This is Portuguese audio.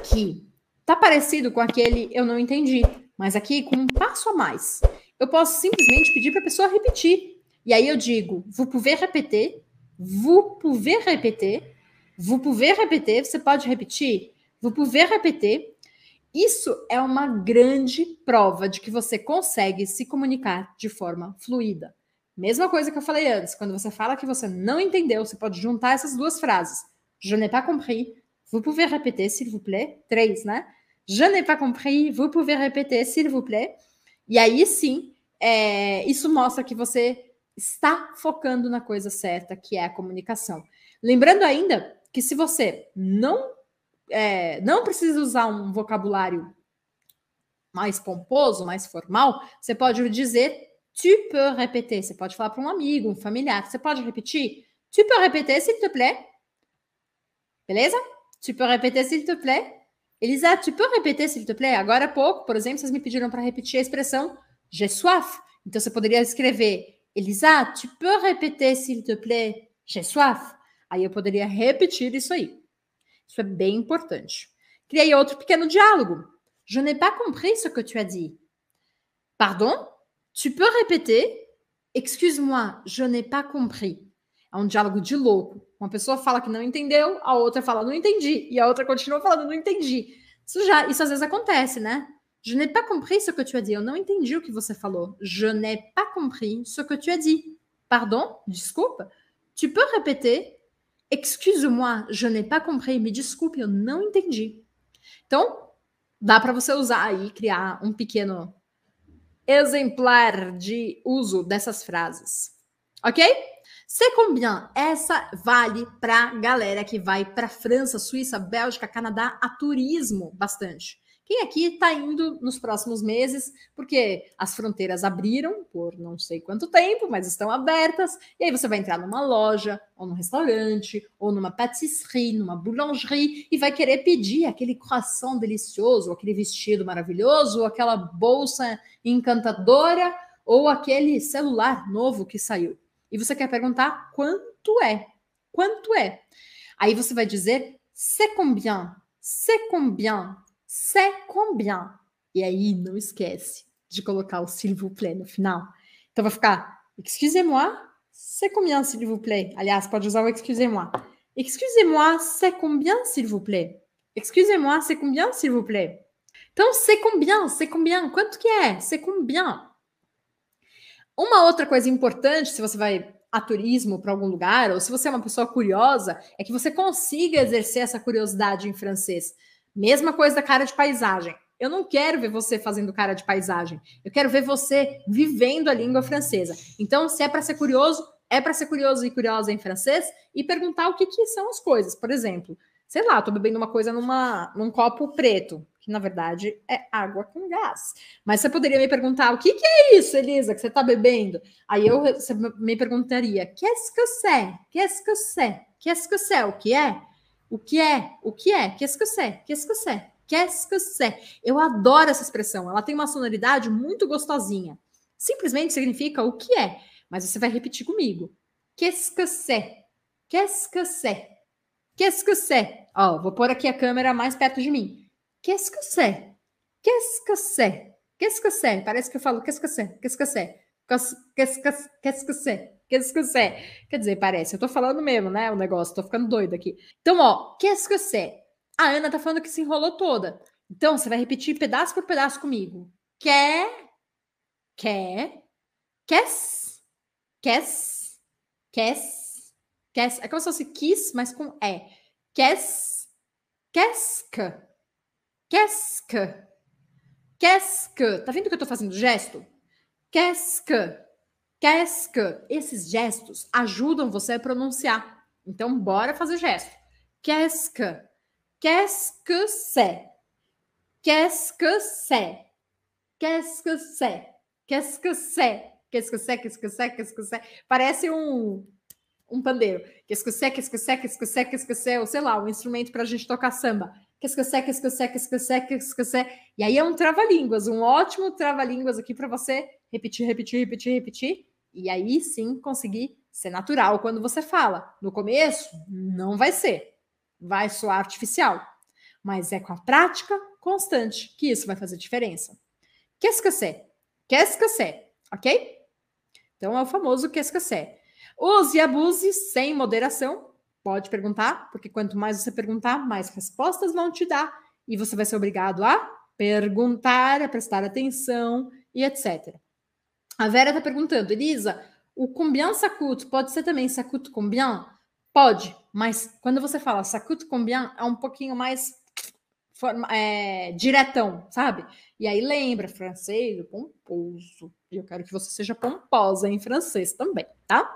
aqui tá parecido com aquele eu não entendi, mas aqui com um passo a mais. Eu posso simplesmente pedir para a pessoa repetir. E aí eu digo, vous pouvez répéter, vous pouvez répéter, vous pouvez répéter, você pode repetir? Vous pouvez répéter. Isso é uma grande prova de que você consegue se comunicar de forma fluida. Mesma coisa que eu falei antes, quando você fala que você não entendeu, você pode juntar essas duas frases. Je n'ai pas compris. Vous pouvez répéter, s'il vous plaît? Três, né? Je n'ai pas compris. Vous pouvez répéter, s'il vous plaît? E aí sim, é, isso mostra que você está focando na coisa certa, que é a comunicação. Lembrando ainda que se você não é, não precisa usar um vocabulário mais pomposo, mais formal, você pode dizer Tu peux répéter. Você pode falar para um amigo, um familiar. Você pode repetir? Tu peux répéter, s'il te plaît? Beleza? Tu peux répéter, s'il te plaît? Elisa, tu peux répéter, s'il te plaît? Agora há pouco, por exemplo, vocês me pediram para repetir a expressão j'ai soif. Então você poderia escrever Elisa, tu peux répéter, s'il te plaît? J'ai soif. Aí eu poderia repetir isso aí. Isso é bem importante. Criei outro pequeno diálogo. Je n'ai pas compris ce que tu as dit. Pardon? Tu peux répéter? Excuse-moi, je n'ai pas compris. É um diálogo de louco. Uma pessoa fala que não entendeu, a outra fala não entendi, e a outra continua falando não entendi. Isso já, isso às vezes acontece, né? Je n'ai pas compris ce que tu as dit. Eu não entendi o que você falou. Je n'ai pas compris ce que tu as dit. Pardon? Desculpa. Tu peux répéter? Excuse-moi, je n'ai pas compris. Me desculpe, eu não entendi. Então, dá para você usar aí, criar um pequeno exemplar de uso dessas frases. Ok? C'est combien? Essa vale para galera que vai para França, Suíça, Bélgica, Canadá a turismo bastante. Quem aqui está indo nos próximos meses, porque as fronteiras abriram por não sei quanto tempo, mas estão abertas, e aí você vai entrar numa loja, ou num restaurante, ou numa pâtisserie, numa boulangerie, e vai querer pedir aquele croissant delicioso, aquele vestido maravilhoso, aquela bolsa encantadora, ou aquele celular novo que saiu. E você quer perguntar quanto é? Quanto é? Aí você vai dizer c'est combien? C'est combien? c'est combien? E aí não esquece de colocar o s'il vous plaît no final. Então vai ficar excusez-moi, c'est combien s'il vous plaît? Aliás, pode usar o excusez-moi. Excusez-moi, c'est combien s'il vous plaît? Excusez-moi, c'est combien s'il vous plaît? Então, c'est combien? C'est combien? Quanto que é? C'est combien? Uma outra coisa importante, se você vai a turismo para algum lugar, ou se você é uma pessoa curiosa, é que você consiga exercer essa curiosidade em francês. Mesma coisa da cara de paisagem. Eu não quero ver você fazendo cara de paisagem. Eu quero ver você vivendo a língua francesa. Então, se é para ser curioso, é para ser curioso e curiosa em francês e perguntar o que, que são as coisas. Por exemplo, sei lá, tô bebendo uma coisa numa, num copo preto, que na verdade é água com gás. Mas você poderia me perguntar o que, que é isso, Elisa, que você está bebendo? Aí eu você me perguntaria: qu'est-ce que c'est? Qu'est-ce que c'est? Qu'est-ce que c'est? O que é? O que é? O que é? Qu'est-ce que c'est? Qu'est-ce que c'est? Qu'est-ce que c'est? Eu adoro essa expressão. Ela tem uma sonoridade muito gostosinha. Simplesmente significa o que é. Mas você vai repetir comigo. Qu'est-ce que c'est? Qu'est-ce que c'est? Qu'est-ce que c'est? Ó, vou pôr aqui a câmera mais perto de mim. Qu'est-ce que c'est? Qu'est-ce que c'est? Qu'est-ce que c'est? Parece que eu falo qu'est-ce que c'est? Qu'est-ce que c'est? Qu'est-ce que qu'est-ce que c'est? Qu'est-ce que c'est? Quer dizer, parece, eu tô falando mesmo, né? O negócio, tô ficando doido aqui. Então, ó, qu'est-ce que c'est? A Ana tá falando que se enrolou toda. Então, você vai repetir pedaço por pedaço comigo. Quer, quer, quer, quer, quer, quer. É como se fosse quis, mas com é. Quer, quer, quer. Tá vendo que eu tô fazendo gesto? Qu'est-ce que? Esses gestos ajudam você a pronunciar. Então, bora fazer gesto. Qu'est-ce que? Qu'est-ce que c'est? Qu'est-ce que c'est? Qu'est-ce que c'est? Qu'est-ce que c'est? Qu'est-ce que c'est? Qu'est-ce que c'est? Qu'est-ce que c'est? Parece um um pandeiro. Qu'est-ce que c'est? Qu'est-ce que c'est? Qu'est-ce que c'est? Qu'est-ce que c'est? Ou sei lá, um instrumento para a gente tocar samba. Que? Qu'est-ce que? Qu'est-ce que? E aí é um trava-línguas, um ótimo trava-línguas aqui para você repetir, repetir, repetir, repetir e aí sim conseguir ser natural quando você fala. No começo, não vai ser. Vai soar artificial. mas é com a prática constante que isso vai fazer diferença. Que? Qu'est-ce que c'est? Ok? Então é o famoso que c'est. Use e abuse sem moderação. Pode perguntar, porque quanto mais você perguntar, mais respostas vão te dar e você vai ser obrigado a perguntar, a prestar atenção e etc. A Vera está perguntando, Elisa, o combien coûte pode ser também coûte combien? Pode, mas quando você fala coûte combien, é um pouquinho mais é, diretão, sabe? E aí lembra, francês, pomposo. E eu quero que você seja pomposa em francês também, tá?